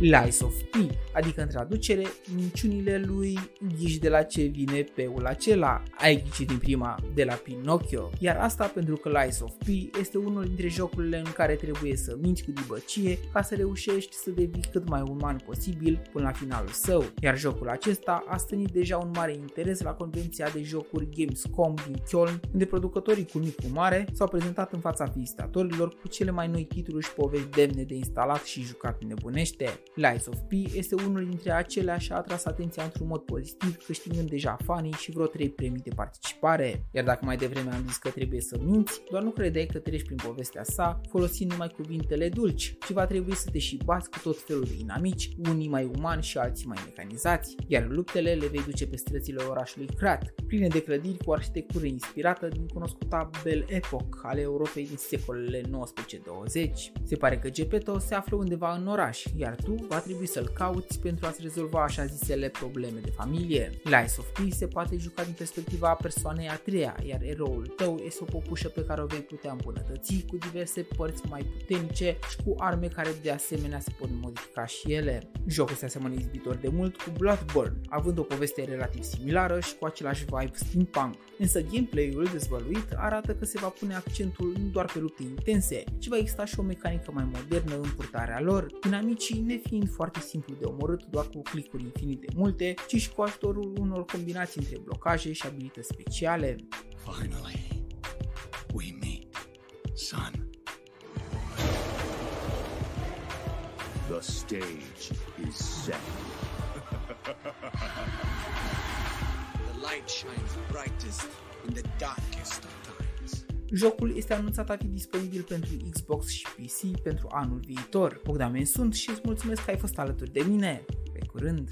Lies of P, adică în traducere, minciunile lui ghiși de la ce vine peul acela. Ai ghicit din prima de la Pinocchio. Iar asta pentru că Lies of P este unul dintre jocurile în care trebuie să minți cu dibăcie ca să reușești să devii cât mai uman posibil până la finalul său. Iar jocul acesta a stănit deja un mare interes la convenția de jocuri Gamescom din Köln, unde producătorii cu mic cu mare s-au prezentat în fața vizitatorilor cu cele mai noi titluri și povești demne de instalat și jucat nebunește. Lies of P este unul dintre acelea și a atras atenția într-un mod pozitiv, câștigând deja fanii și vreo 3 premii de participare. Iar dacă mai devreme am zis că trebuie să minți, doar nu credeai că treci prin povestea sa folosind numai cuvintele dulci, ci va trebui să te și bați cu tot felul de inamici, unii mai umani și alții mai mecanizați, iar luptele le vei duce pe străzile orașului Krat, pline de clădiri cu arhitectură inspirată din cunoscuta Belle Epoque ale Europei din secolele 19-20. Se pare că Gepetto se află undeva în oraș, iar tu va trebui să-l cauți pentru a-ți rezolva așa zisele probleme de familie. Lies of Peace se poate juca din perspectiva persoanei a treia, iar eroul tău este o popușă pe care o vei putea îmbunătăți cu diverse părți mai puternice și cu arme care de asemenea se pot modifica și ele. Jocul se asemănă izbitor de mult cu Bloodborne, având o poveste relativ similară și cu același vibe steampunk. Însă gameplay-ul dezvăluit arată că se va pune accentul nu doar pe lupte intense, ci va exista și o mecanică mai modernă în purtarea lor, dinamicii nefiind foarte simplu de omorât doar cu clicuri infinite multe, ci și cu ajutorul unor combinații între blocaje și abilități speciale. Finally, we meet, son. The stage is set. the light shines brightest in the darkest of times. Jocul este anunțat a fi disponibil pentru Xbox și PC pentru anul viitor. Bogdamen sunt și îți mulțumesc că ai fost alături de mine. Pe curând!